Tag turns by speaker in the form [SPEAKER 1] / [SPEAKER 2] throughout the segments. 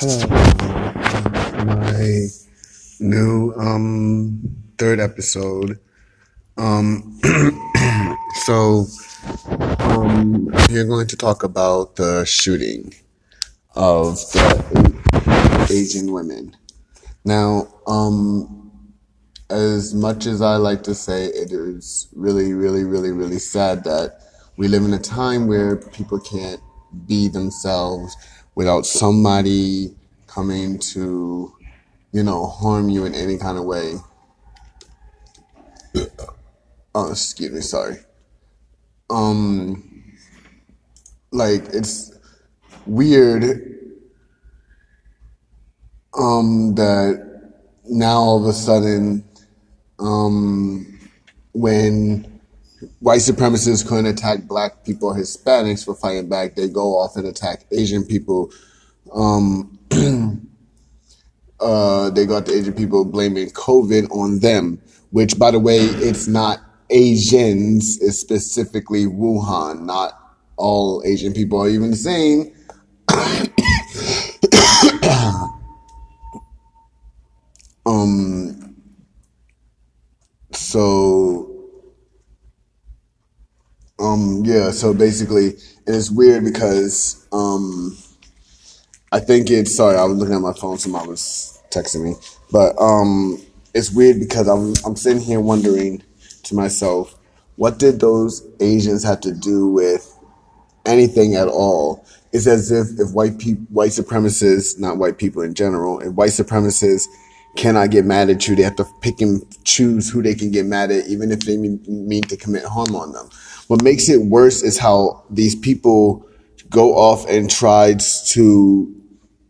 [SPEAKER 1] Hello, my new um third episode. Um, so um, you're going to talk about the shooting of the Asian women. Now, um, as much as I like to say, it is really, really, really, really sad that we live in a time where people can't be themselves without somebody coming to, you know, harm you in any kind of way. Oh, excuse me, sorry. Um, like it's weird um that now all of a sudden um when white supremacists couldn't attack black people or Hispanics for fighting back, they go off and attack Asian people. Um, uh, they got the Asian people blaming COVID on them, which, by the way, it's not Asians, it's specifically Wuhan. Not all Asian people are even the same. um, so um, yeah, so basically, and it's weird because um, I think it's sorry, I was looking at my phone, somebody was texting me, but um, it's weird because I'm I'm sitting here wondering to myself, what did those Asians have to do with anything at all? It's as if if white people, white supremacists, not white people in general, if white supremacists cannot get mad at you, they have to pick and choose who they can get mad at, even if they mean, mean to commit harm on them. What makes it worse is how these people go off and try to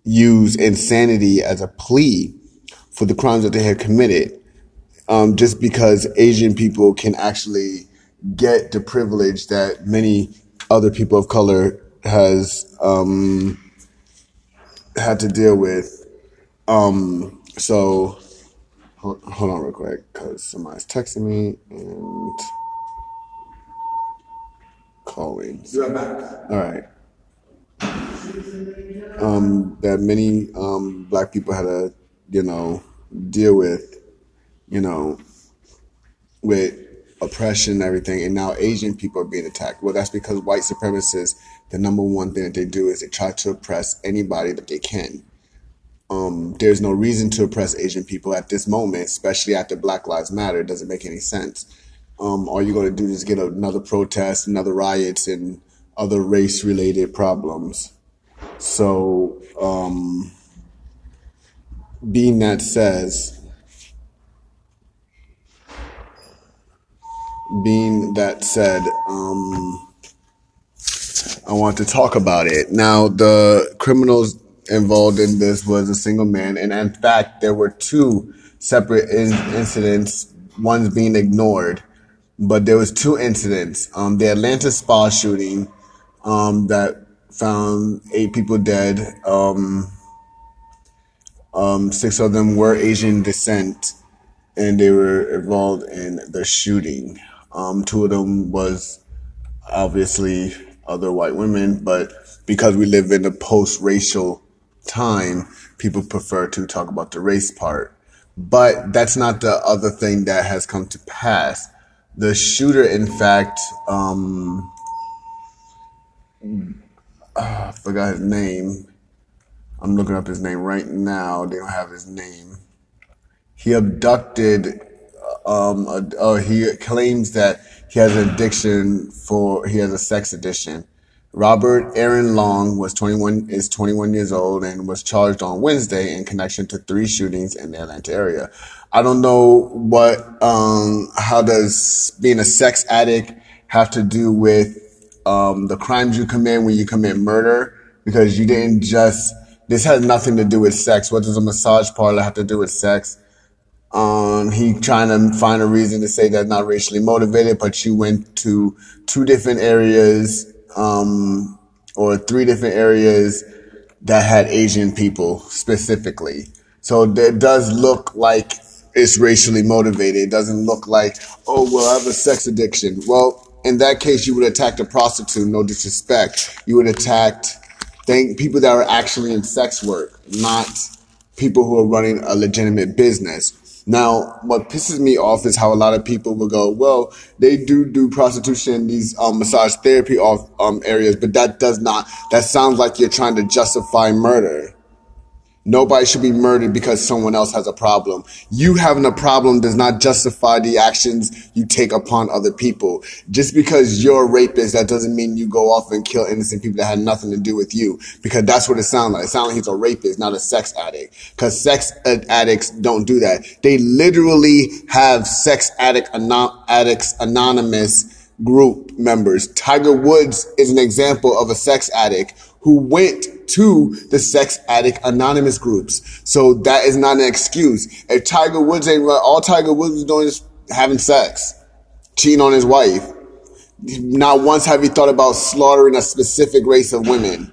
[SPEAKER 1] use insanity as a plea for the crimes that they have committed. Um, just because Asian people can actually get the privilege that many other people of color has um, had to deal with. Um, so hold, hold on real quick because somebody's texting me and calling. All right. Um, that many um, black people had to, you know, deal with, you know, with oppression and everything, and now Asian people are being attacked. Well, that's because white supremacists, the number one thing that they do is they try to oppress anybody that they can. Um, there's no reason to oppress Asian people at this moment, especially after Black Lives Matter. It doesn't make any sense. Um, all you're going to do is get another protest, another riots, and other race-related problems. So, um, being that says, being that said, um, I want to talk about it. Now, the criminals involved in this was a single man, and in fact, there were two separate in- incidents, one's being ignored, but there was two incidents. Um, the Atlanta spa shooting, um, that found eight people dead. Um, um, six of them were Asian descent, and they were involved in the shooting. Um, two of them was obviously other white women, but because we live in a post-racial time, people prefer to talk about the race part. But that's not the other thing that has come to pass. The shooter, in fact, um, I forgot his name. I'm looking up his name right now. They don't have his name. He abducted. Um, a, oh, he claims that he has an addiction for. He has a sex addiction. Robert Aaron Long was 21 is 21 years old and was charged on Wednesday in connection to three shootings in the Atlanta area. I don't know what um how does being a sex addict have to do with um the crimes you commit when you commit murder because you didn't just this has nothing to do with sex. What does a massage parlor have to do with sex? Um, he trying to find a reason to say that's not racially motivated, but you went to two different areas um, or three different areas that had Asian people specifically. So it does look like it's racially motivated. It doesn't look like, oh, well, I have a sex addiction. Well, in that case, you would attack a prostitute, no disrespect. You would attack Think people that are actually in sex work, not people who are running a legitimate business. Now, what pisses me off is how a lot of people will go, well, they do do prostitution, these um, massage therapy off um, areas, but that does not, that sounds like you're trying to justify murder. Nobody should be murdered because someone else has a problem. You having a problem does not justify the actions you take upon other people. Just because you're a rapist, that doesn't mean you go off and kill innocent people that had nothing to do with you. Because that's what it sounds like. It sounds like he's a rapist, not a sex addict. Because sex addicts don't do that. They literally have sex addict addicts anonymous group members. Tiger Woods is an example of a sex addict who went to the sex addict anonymous groups. So that is not an excuse. If Tiger Woods ain't all Tiger Woods is doing is having sex, cheating on his wife. Not once have he thought about slaughtering a specific race of women.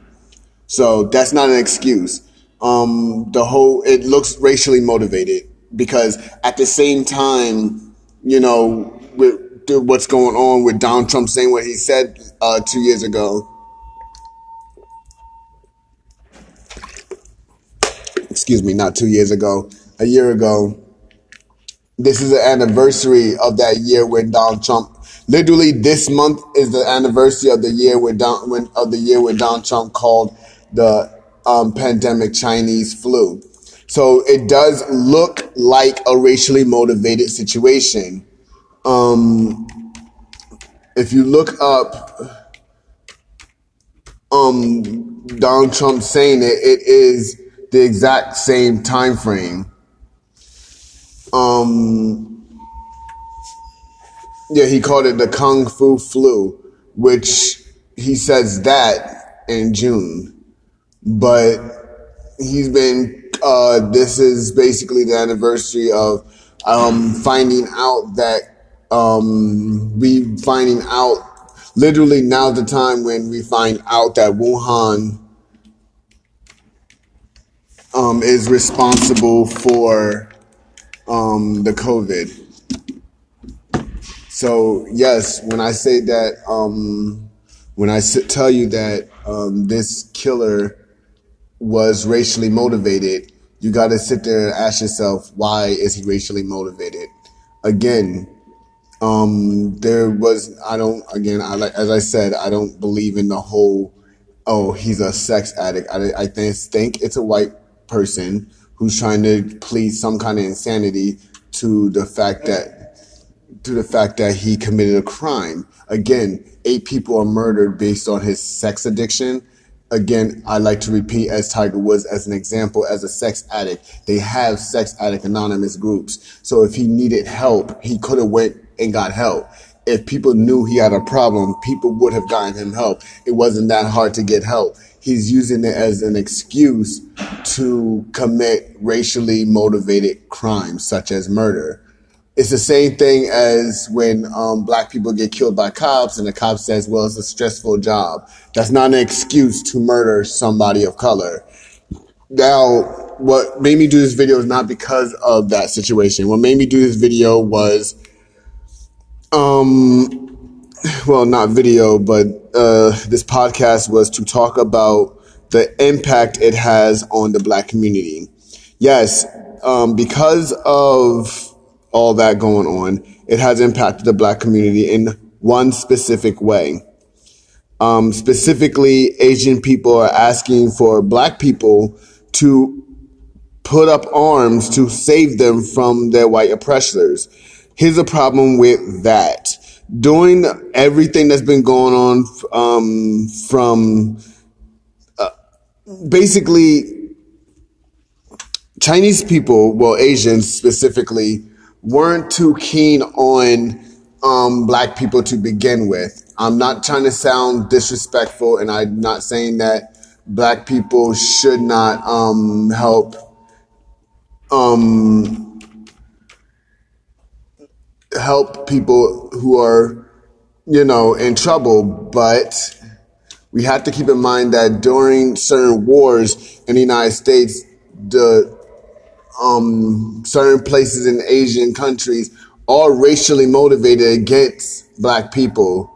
[SPEAKER 1] So that's not an excuse. Um, the whole, it looks racially motivated because at the same time, you know, with what's going on with Donald Trump saying what he said uh, two years ago, excuse me, not two years ago, a year ago. This is the anniversary of that year when Donald Trump, literally this month is the anniversary of the year where Don, when, of the year when Donald Trump called the um, pandemic Chinese flu. So it does look like a racially motivated situation. Um, if you look up um, Donald Trump saying it, it is the exact same time frame. Um, yeah, he called it the Kung Fu flu, which he says that in June. But he's been, uh, this is basically the anniversary of, um, finding out that, um, we finding out, literally now the time when we find out that Wuhan um, is responsible for um, the COVID. So yes, when I say that, um, when I tell you that um, this killer was racially motivated, you got to sit there and ask yourself, why is he racially motivated? Again, um, there was I don't again I like as I said I don't believe in the whole oh he's a sex addict. I I think think it's a white person who's trying to plead some kind of insanity to the fact that to the fact that he committed a crime. Again, eight people are murdered based on his sex addiction. Again, I like to repeat as Tiger Woods as an example as a sex addict. They have sex addict anonymous groups. So if he needed help, he could have went and got help. If people knew he had a problem, people would have gotten him help. It wasn't that hard to get help he's using it as an excuse to commit racially motivated crimes such as murder. It's the same thing as when um, black people get killed by cops and the cop says, well, it's a stressful job. That's not an excuse to murder somebody of color. Now, what made me do this video is not because of that situation. What made me do this video was, um, well, not video, but uh, this podcast was to talk about the impact it has on the black community. Yes, um, because of all that going on, it has impacted the black community in one specific way. Um, specifically, Asian people are asking for black people to put up arms to save them from their white oppressors. Here's a problem with that doing everything that's been going on um, from uh, basically Chinese people, well, Asians specifically, weren't too keen on um, black people to begin with. I'm not trying to sound disrespectful, and I'm not saying that black people should not um, help um, help people who are, you know, in trouble, but we have to keep in mind that during certain wars in the United States, the um, certain places in Asian countries are racially motivated against black people.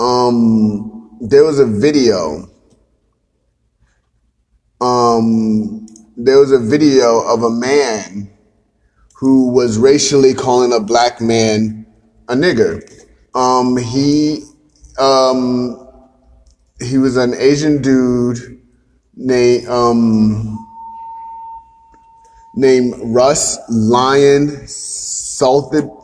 [SPEAKER 1] um, there was a video. Um, there was a video of a man who was racially calling a black man a nigger. Um, he, um, he was an Asian dude named, um, named Russ Lyon Sotheby's.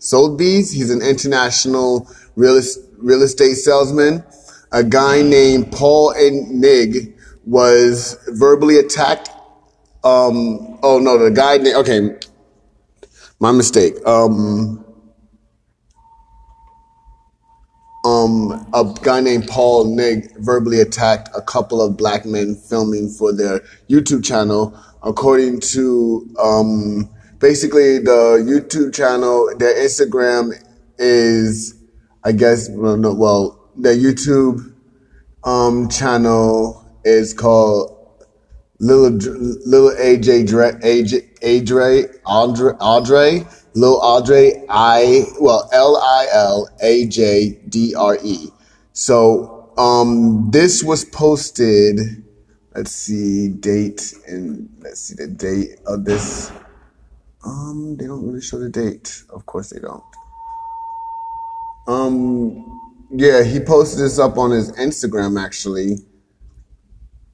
[SPEAKER 1] Sotheby's. He's an international real, real estate salesman. A guy named Paul Enig was verbally attacked. Um, oh no, the guy okay, my mistake. Um, um, a guy named Paul Nig verbally attacked a couple of black men filming for their YouTube channel. According to um, basically the YouTube channel, their Instagram is, I guess, well, no, well their YouTube um, channel is called Little Little AJ Dre, AJ Andre Audrey Lil Audrey I well L I L A J D R E. So um this was posted. Let's see date and let's see the date of this. Um, they don't really show the date. Of course they don't. Um, yeah, he posted this up on his Instagram actually.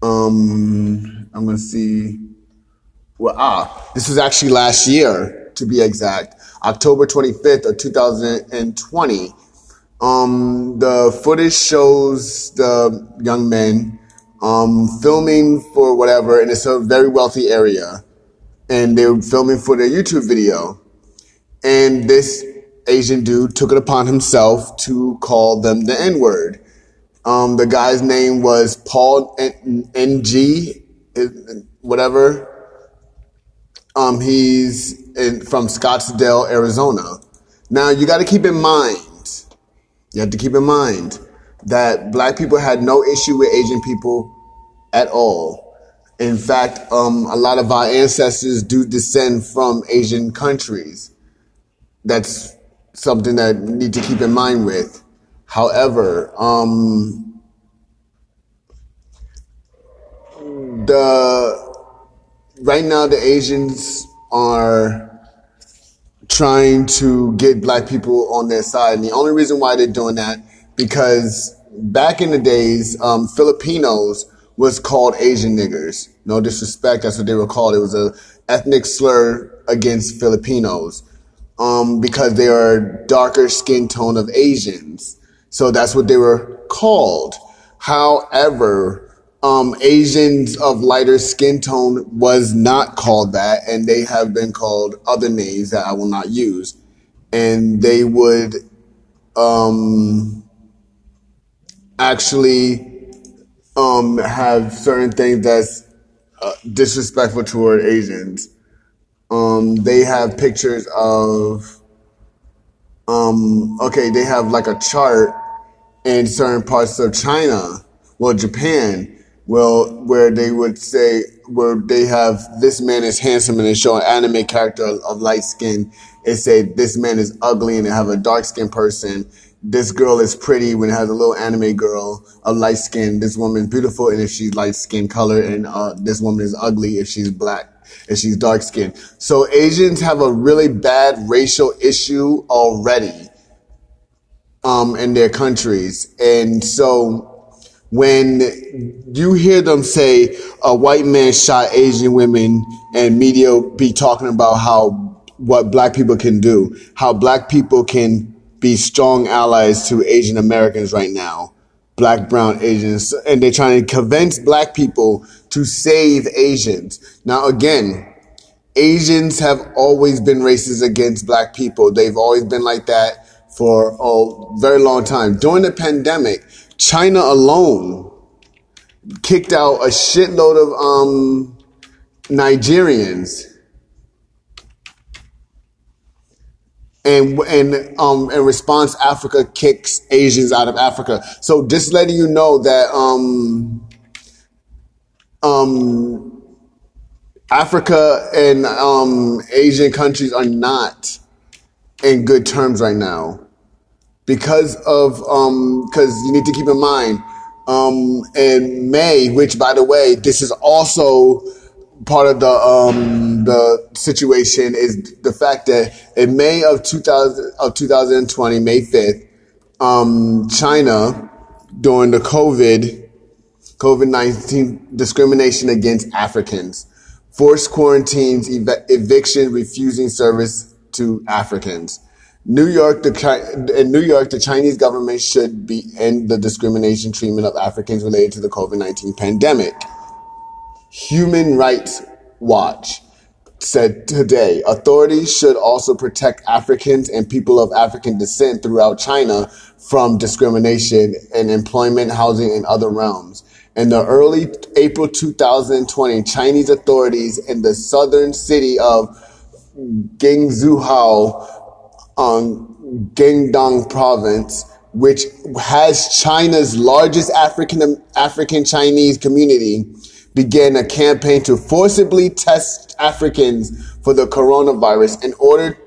[SPEAKER 1] Um, I'm gonna see. Well, ah, this was actually last year, to be exact, October 25th of 2020. Um, the footage shows the young men um, filming for whatever, and it's a very wealthy area, and they were filming for their YouTube video, and this Asian dude took it upon himself to call them the N word. Um, the guy's name was Paul N G, whatever. Um, he's in, from Scottsdale, Arizona. Now you got to keep in mind, you have to keep in mind that black people had no issue with Asian people at all. In fact, um, a lot of our ancestors do descend from Asian countries. That's something that you need to keep in mind with. However, um, the right now the Asians are trying to get black people on their side, and the only reason why they're doing that because back in the days, um, Filipinos was called Asian niggers. No disrespect, that's what they were called. It was a ethnic slur against Filipinos um, because they are darker skin tone of Asians. So that's what they were called. However, um, Asians of lighter skin tone was not called that, and they have been called other names that I will not use. And they would um, actually um, have certain things that's uh, disrespectful toward Asians. Um, they have pictures of, um, okay, they have like a chart in certain parts of China, well, Japan, well, where they would say, where they have this man is handsome and they show an anime character of, of light skin. It say this man is ugly and they have a dark skinned person. This girl is pretty when it has a little anime girl, a light skin. This woman beautiful and if she's light skin color and, uh, this woman is ugly if she's black if she's dark skinned. So Asians have a really bad racial issue already um, in their countries. And so when you hear them say a white man shot Asian women and media be talking about how what black people can do, how black people can be strong allies to Asian Americans right now, black, brown, Asians, and they're trying to convince black people to save Asians. Now again, Asians have always been racist against black people. They've always been like that for a very long time. During the pandemic, China alone kicked out a shitload of um, Nigerians. And and um in response, Africa kicks Asians out of Africa. So just letting you know that um um Africa and um Asian countries are not in good terms right now. because of um because you need to keep in mind um, in May, which by the way, this is also part of the um, the situation is the fact that in May of 2000 of 2020, May 5th, um, China during the COVID COVID 19 discrimination against Africans, forced quarantines, ev- eviction, refusing service to Africans. New York, the, in New York, the Chinese government should be end the discrimination treatment of Africans related to the COVID-19 pandemic. Human Rights Watch said today, authorities should also protect Africans and people of African descent throughout China from discrimination in employment, housing, and other realms. In the early April 2020, Chinese authorities in the southern city of Guangzhou um, Guangdong province, which has China's largest African African Chinese community, began a campaign to forcibly test Africans for the coronavirus in order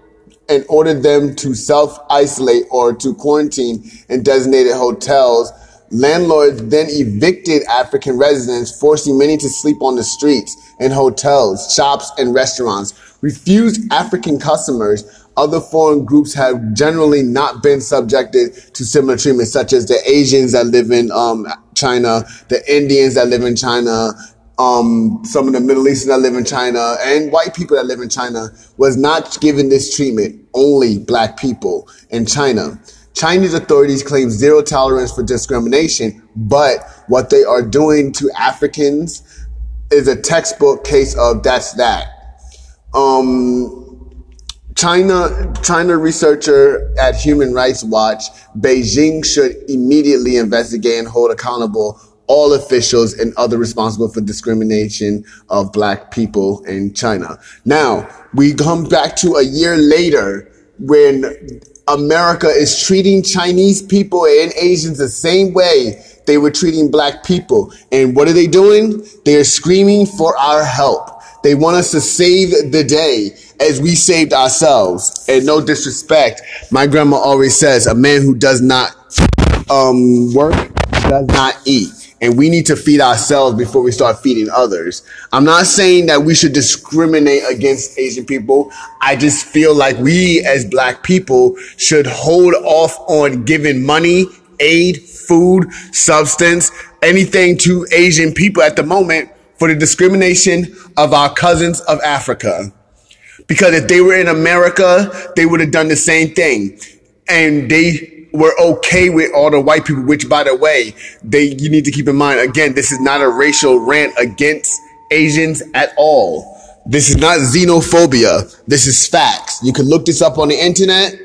[SPEAKER 1] and ordered them to self isolate or to quarantine in designated hotels. Landlords then evicted African residents, forcing many to sleep on the streets, in hotels, shops, and restaurants. Refused African customers other foreign groups have generally not been subjected to similar treatment, such as the Asians that live in um, China, the Indians that live in China, um, some of the Middle Eastern that live in China, and white people that live in China was not given this treatment. Only black people in China. Chinese authorities claim zero tolerance for discrimination, but what they are doing to Africans is a textbook case of that's that. Um, China, China researcher at Human Rights Watch, Beijing should immediately investigate and hold accountable all officials and other responsible for discrimination of black people in China. Now, we come back to a year later when America is treating Chinese people and Asians the same way they were treating black people. And what are they doing? They are screaming for our help. They want us to save the day as we saved ourselves. And no disrespect, my grandma always says, a man who does not um, work does not eat. And we need to feed ourselves before we start feeding others. I'm not saying that we should discriminate against Asian people. I just feel like we as black people should hold off on giving money, aid, food, substance, anything to Asian people at the moment for the discrimination of our cousins of Africa. Because if they were in America, they would have done the same thing. And they were okay with all the white people, which by the way, they, you need to keep in mind, again, this is not a racial rant against Asians at all. This is not xenophobia. This is facts. You can look this up on the internet.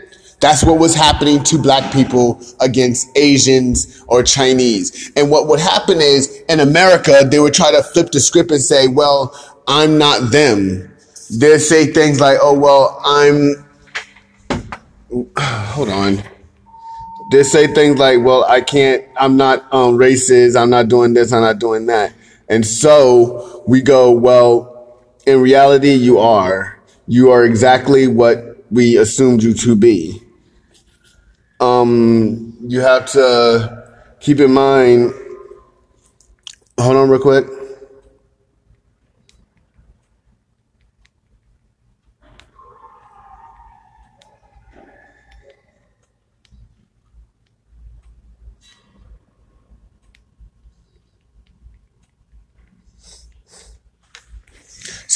[SPEAKER 1] That's what was happening to black people against Asians or Chinese. And what would happen is in America, they would try to flip the script and say, well, I'm not them. They'd say things like, oh, well, I'm, hold on. They say things like, well, I can't, I'm not um, racist. I'm not doing this. I'm not doing that. And so we go, well, in reality, you are. You are exactly what we assumed you to be um, you have to keep in mind. Hold on, real quick.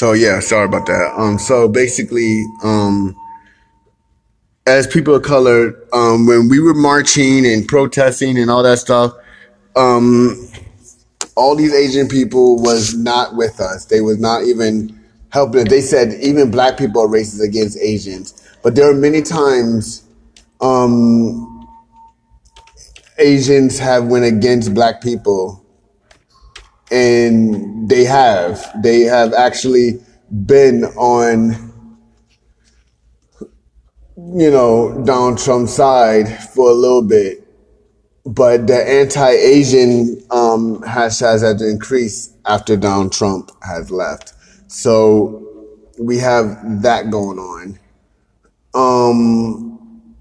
[SPEAKER 1] So yeah, sorry about that. Um, so basically, um, as people of color, um, when we were marching and protesting and all that stuff, um, all these Asian people was not with us. They was not even helping. They said even black people are racist against Asians. But there are many times um, Asians have went against black people, and they have. They have actually been on you know, Donald Trump's side for a little bit, but the anti-Asian um, hashtags had to increase after Donald Trump has left. So we have that going on. Um,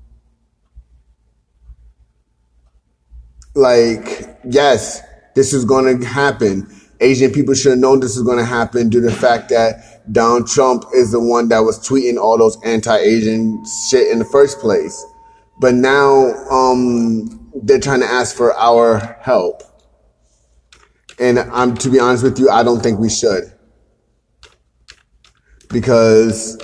[SPEAKER 1] like, yes, this is going to happen. Asian people should have known this is going to happen due to the fact that Donald Trump is the one that was tweeting all those anti-Asian shit in the first place. But now, um, they're trying to ask for our help. And I'm, to be honest with you, I don't think we should. Because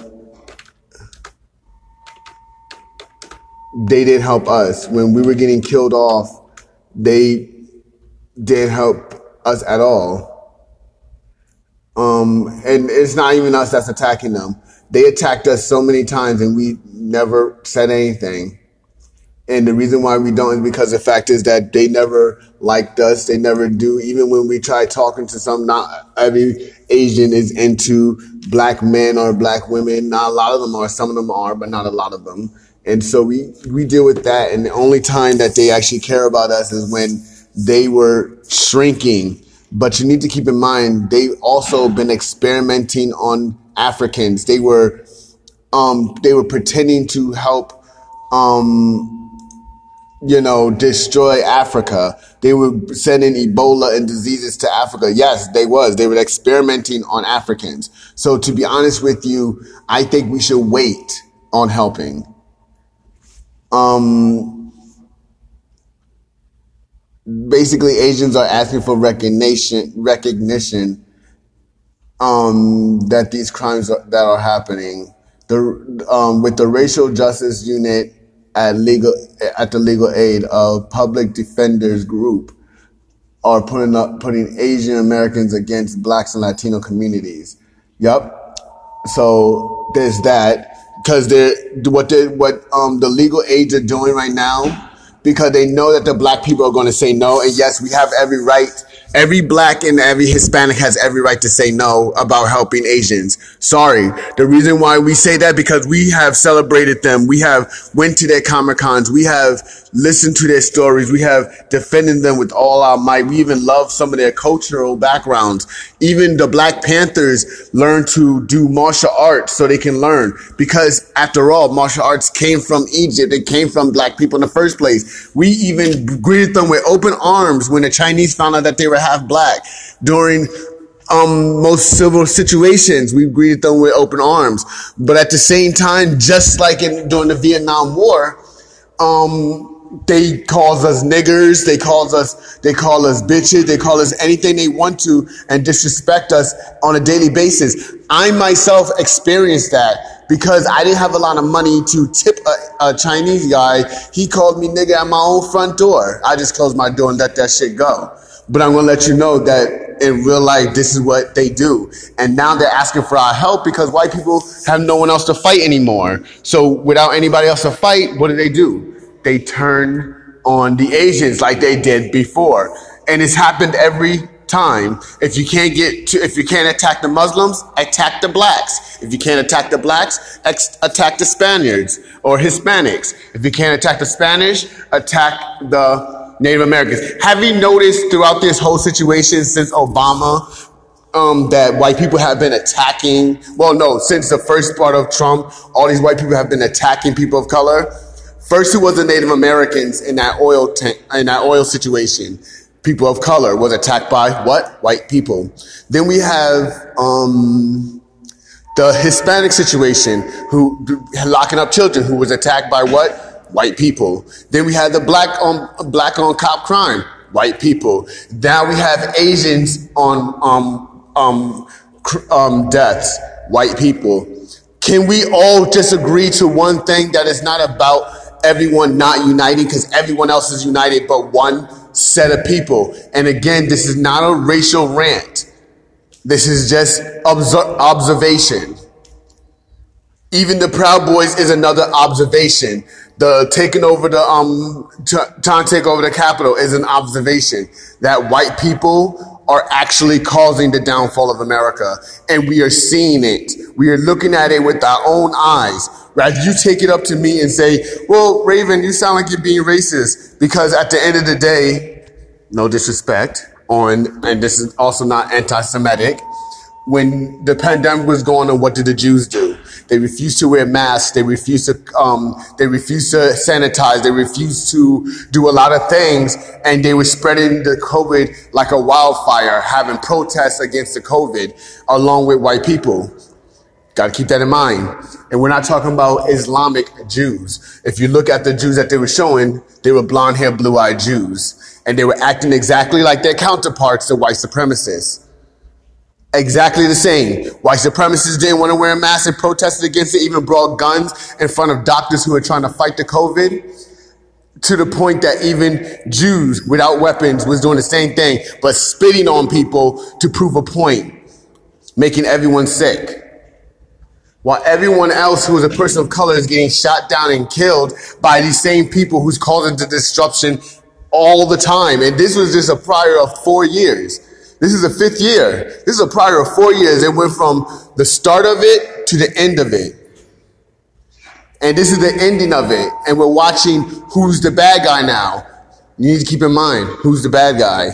[SPEAKER 1] they did help us. When we were getting killed off, they didn't help us at all. Um, and it's not even us that's attacking them. They attacked us so many times and we never said anything. And the reason why we don't is because the fact is that they never liked us. They never do. Even when we try talking to some, not every Asian is into black men or black women. Not a lot of them are. Some of them are, but not a lot of them. And so we, we deal with that. And the only time that they actually care about us is when they were shrinking. But you need to keep in mind, they've also been experimenting on Africans. They were, um, they were pretending to help, um, you know, destroy Africa. They were sending Ebola and diseases to Africa. Yes, they was. They were experimenting on Africans. So to be honest with you, I think we should wait on helping. Um, basically Asians are asking for recognition, recognition, um, that these crimes are, that are happening. The, um, with the racial justice unit at legal at the legal aid of public defenders group are putting up putting Asian Americans against blacks and Latino communities. Yep. So there's that because they're what they what um the legal aids are doing right now because they know that the black people are going to say no and yes we have every right Every black and every Hispanic has every right to say no about helping Asians. Sorry. The reason why we say that because we have celebrated them. We have went to their Comic Cons. We have listened to their stories. We have defended them with all our might. We even love some of their cultural backgrounds. Even the Black Panthers learn to do martial arts so they can learn because after all, martial arts came from Egypt. It came from black people in the first place. We even greeted them with open arms when the Chinese found out that they were half black. During um, most civil situations, we greeted them with open arms. But at the same time, just like in, during the Vietnam War, um, they calls us niggers, they calls us, they call us bitches, they call us anything they want to and disrespect us on a daily basis. I myself experienced that because I didn't have a lot of money to tip a, a Chinese guy. He called me nigger at my own front door. I just closed my door and let that shit go. But I'm going to let you know that in real life, this is what they do. And now they're asking for our help because white people have no one else to fight anymore. So without anybody else to fight, what do they do? They turn on the Asians like they did before. And it's happened every time. If you can't get to, if you can't attack the Muslims, attack the blacks. If you can't attack the blacks, ex- attack the Spaniards or Hispanics. If you can't attack the Spanish, attack the Native Americans. Have you noticed throughout this whole situation since Obama um, that white people have been attacking? Well, no, since the first part of Trump, all these white people have been attacking people of color. First, it was the Native Americans in that oil tank, in that oil situation. People of color was attacked by what? White people. Then we have um, the Hispanic situation, who locking up children, who was attacked by what? white people. Then we had the black on black on cop crime, white people. Now we have Asians on um um um deaths, white people. Can we all just agree to one thing that is not about everyone not uniting because everyone else is united but one set of people. And again, this is not a racial rant. This is just observation. Even the Proud Boys is another observation. The taking over the, um, trying to take over the Capitol is an observation that white people are actually causing the downfall of America. And we are seeing it. We are looking at it with our own eyes. You take it up to me and say, well, Raven, you sound like you're being racist. Because at the end of the day, no disrespect on, and this is also not anti-Semitic. When the pandemic was going on, what did the Jews do? They refused to wear masks. They refused to, um, they refused to sanitize. They refused to do a lot of things. And they were spreading the COVID like a wildfire, having protests against the COVID along with white people. Got to keep that in mind. And we're not talking about Islamic Jews. If you look at the Jews that they were showing, they were blonde hair, blue eyed Jews. And they were acting exactly like their counterparts, the white supremacists. Exactly the same. White supremacists didn't want to wear a mask and protested against it, even brought guns in front of doctors who were trying to fight the COVID. To the point that even Jews without weapons was doing the same thing, but spitting on people to prove a point, making everyone sick. While everyone else who is a person of color is getting shot down and killed by these same people who's causing the disruption all the time. And this was just a prior of four years. This is the fifth year. This is a prior of four years. It went from the start of it to the end of it. And this is the ending of it. And we're watching who's the bad guy now. You need to keep in mind who's the bad guy.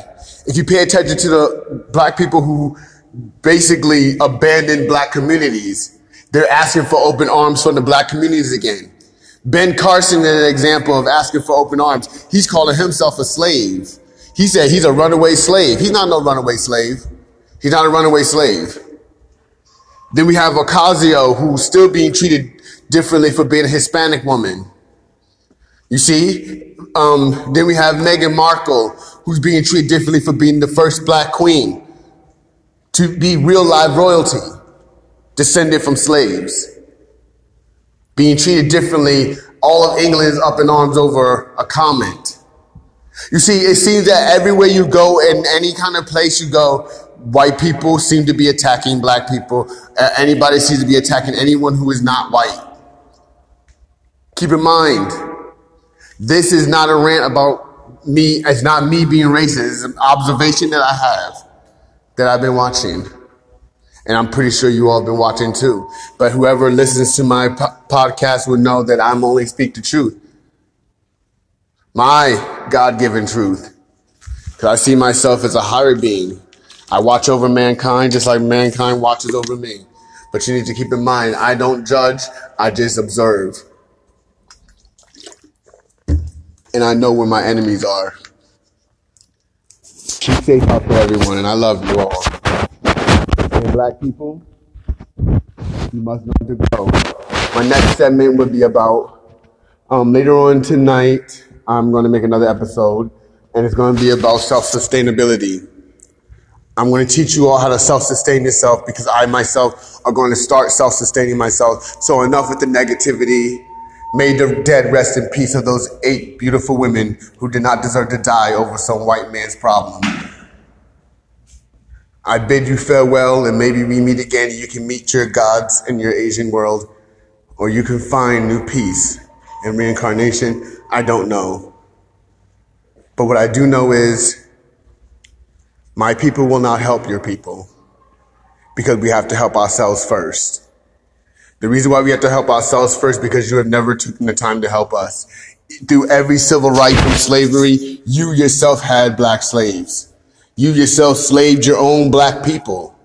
[SPEAKER 1] If you pay attention to the black people who basically abandoned black communities, they're asking for open arms from the black communities again. Ben Carson is an example of asking for open arms. He's calling himself a slave. He said he's a runaway slave. He's not no runaway slave. He's not a runaway slave. Then we have Ocasio, who's still being treated differently for being a Hispanic woman. You see? Um, then we have Meghan Markle, who's being treated differently for being the first black queen to be real live royalty, descended from slaves. Being treated differently, all of England is up in arms over a comment. You see, it seems that everywhere you go, in any kind of place you go, white people seem to be attacking black people. Uh, anybody seems to be attacking anyone who is not white. Keep in mind, this is not a rant about me. It's not me being racist. It's an observation that I have that I've been watching. And I'm pretty sure you all have been watching too. But whoever listens to my po- podcast will know that I'm only speak the truth my God given truth. Because I see myself as a higher being. I watch over mankind just like mankind watches over me. But you need to keep in mind, I don't judge, I just observe. And I know where my enemies are. Keep safe out there, everyone, and I love you all. Black people, you must know to grow. My next segment would be about um, later on tonight. I'm going to make another episode, and it's going to be about self sustainability. I'm going to teach you all how to self sustain yourself because I myself are going to start self sustaining myself. So, enough with the negativity. May the dead rest in peace of those eight beautiful women who did not deserve to die over some white man's problem. I bid you farewell, and maybe we meet again. You can meet your gods in your Asian world, or you can find new peace and reincarnation. I don't know. But what I do know is my people will not help your people because we have to help ourselves first. The reason why we have to help ourselves first because you have never taken the time to help us. Through every civil right from slavery, you yourself had black slaves. You yourself slaved your own black people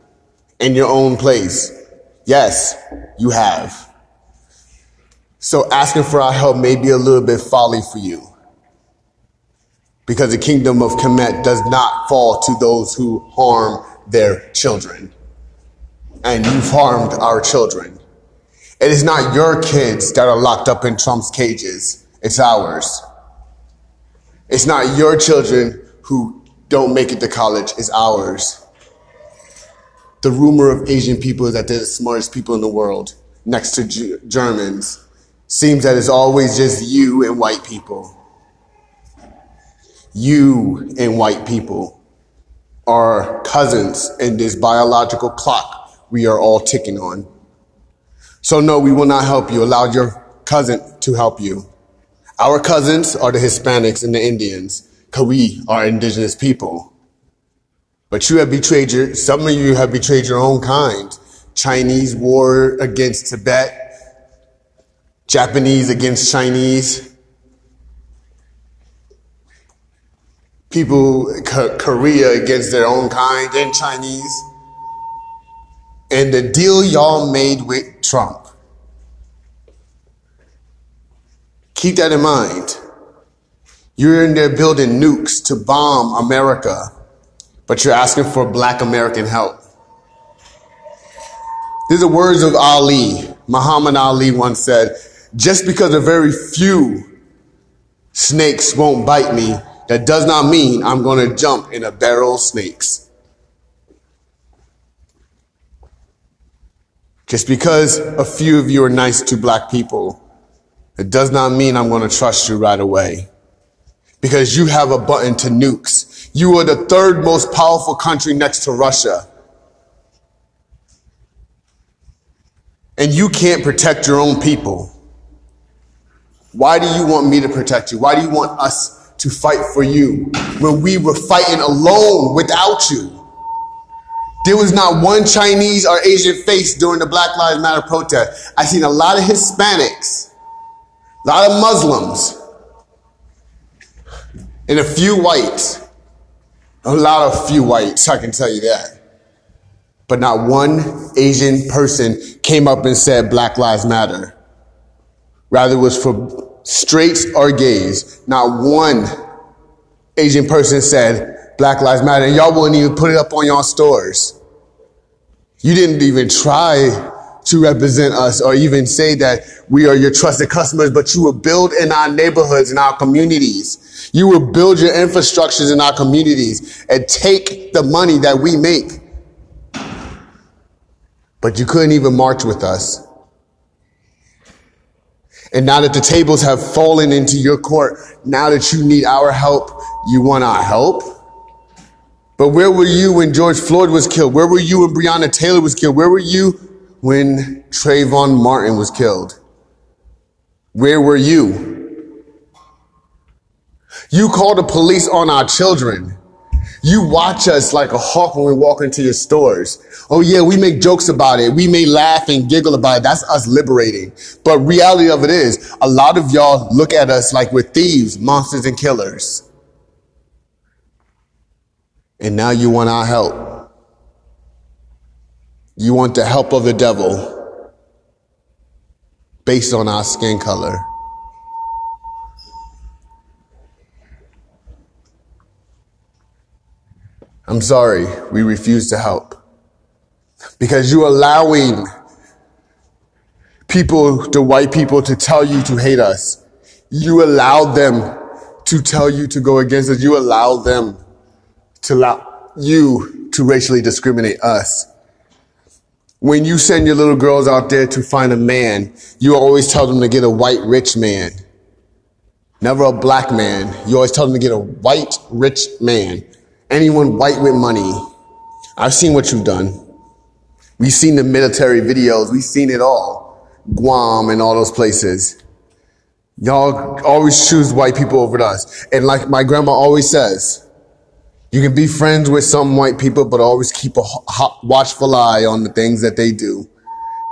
[SPEAKER 1] in your own place. Yes, you have. So asking for our help may be a little bit folly for you. Because the kingdom of Kemet does not fall to those who harm their children. And you've harmed our children. It is not your kids that are locked up in Trump's cages. It's ours. It's not your children who don't make it to college. is ours. The rumor of Asian people is that they're the smartest people in the world next to G- Germans seems that it's always just you and white people. You and white people are cousins in this biological clock we are all ticking on. So no, we will not help you. Allow your cousin to help you. Our cousins are the Hispanics and the Indians, because we are indigenous people. But you have betrayed your, some of you have betrayed your own kind. Chinese war against Tibet, Japanese against Chinese, people, K- Korea against their own kind and Chinese. And the deal y'all made with Trump. Keep that in mind. You're in there building nukes to bomb America, but you're asking for black American help. These are words of Ali. Muhammad Ali once said, just because a very few snakes won't bite me, that does not mean I'm going to jump in a barrel of snakes. Just because a few of you are nice to black people, it does not mean I'm going to trust you right away. Because you have a button to nukes. You are the third most powerful country next to Russia. And you can't protect your own people. Why do you want me to protect you? Why do you want us to fight for you when we were fighting alone without you? There was not one Chinese or Asian face during the Black Lives Matter protest. I seen a lot of Hispanics, a lot of Muslims, and a few whites. A lot of few whites, I can tell you that. But not one Asian person came up and said Black Lives Matter. Rather, it was for straights or gays. Not one Asian person said Black Lives Matter, and y'all wouldn't even put it up on y'all stores. You didn't even try to represent us or even say that we are your trusted customers, but you will build in our neighborhoods, in our communities. You will build your infrastructures in our communities and take the money that we make. But you couldn't even march with us. And now that the tables have fallen into your court, now that you need our help, you want our help? But where were you when George Floyd was killed? Where were you when Breonna Taylor was killed? Where were you when Trayvon Martin was killed? Where were you? You called the police on our children. You watch us like a hawk when we walk into your stores. Oh yeah, we make jokes about it. We may laugh and giggle about it. That's us liberating. But reality of it is, a lot of y'all look at us like we're thieves, monsters, and killers. And now you want our help. You want the help of the devil based on our skin color. I'm sorry, we refuse to help. Because you're allowing people, the white people, to tell you to hate us. You allowed them to tell you to go against us. You allowed them to allow you to racially discriminate us. When you send your little girls out there to find a man, you always tell them to get a white rich man. Never a black man. You always tell them to get a white rich man. Anyone white with money. I've seen what you've done. We've seen the military videos. We've seen it all. Guam and all those places. Y'all always choose white people over us. And like my grandma always says, you can be friends with some white people, but always keep a hot, watchful eye on the things that they do.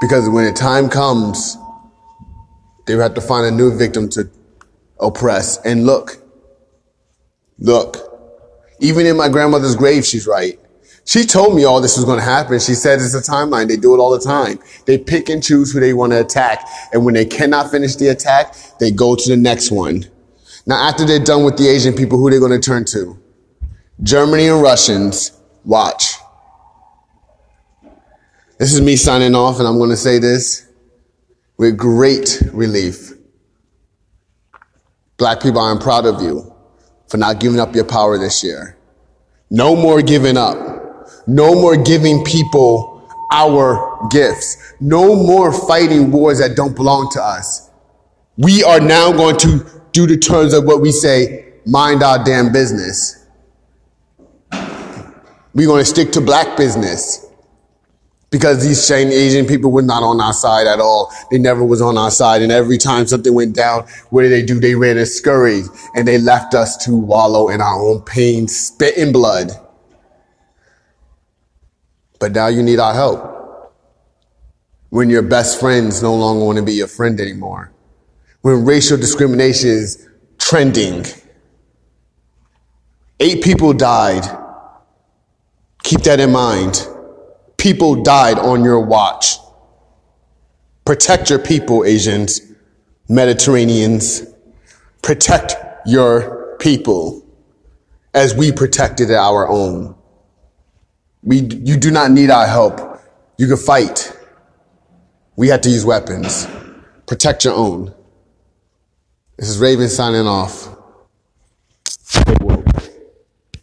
[SPEAKER 1] Because when the time comes, they have to find a new victim to oppress. And look, look, even in my grandmother's grave, she's right. She told me all this was going to happen. She said it's a timeline. They do it all the time. They pick and choose who they want to attack. And when they cannot finish the attack, they go to the next one. Now, after they're done with the Asian people, who are they going to turn to? Germany and Russians, watch. This is me signing off, and I'm going to say this with great relief. Black people, I'm proud of you for not giving up your power this year. No more giving up. No more giving people our gifts. No more fighting wars that don't belong to us. We are now going to do the terms of what we say, mind our damn business. We're going to stick to black business because these same Asian people were not on our side at all. They never was on our side. And every time something went down, what did they do? They ran and scurried and they left us to wallow in our own pain, spit in blood. But now you need our help. When your best friends no longer want to be your friend anymore. When racial discrimination is trending. Eight people died Keep that in mind. People died on your watch. Protect your people, Asians, Mediterraneans, Protect your people as we protected our own. We, you do not need our help. You can fight. We had to use weapons. Protect your own. This is Raven signing off.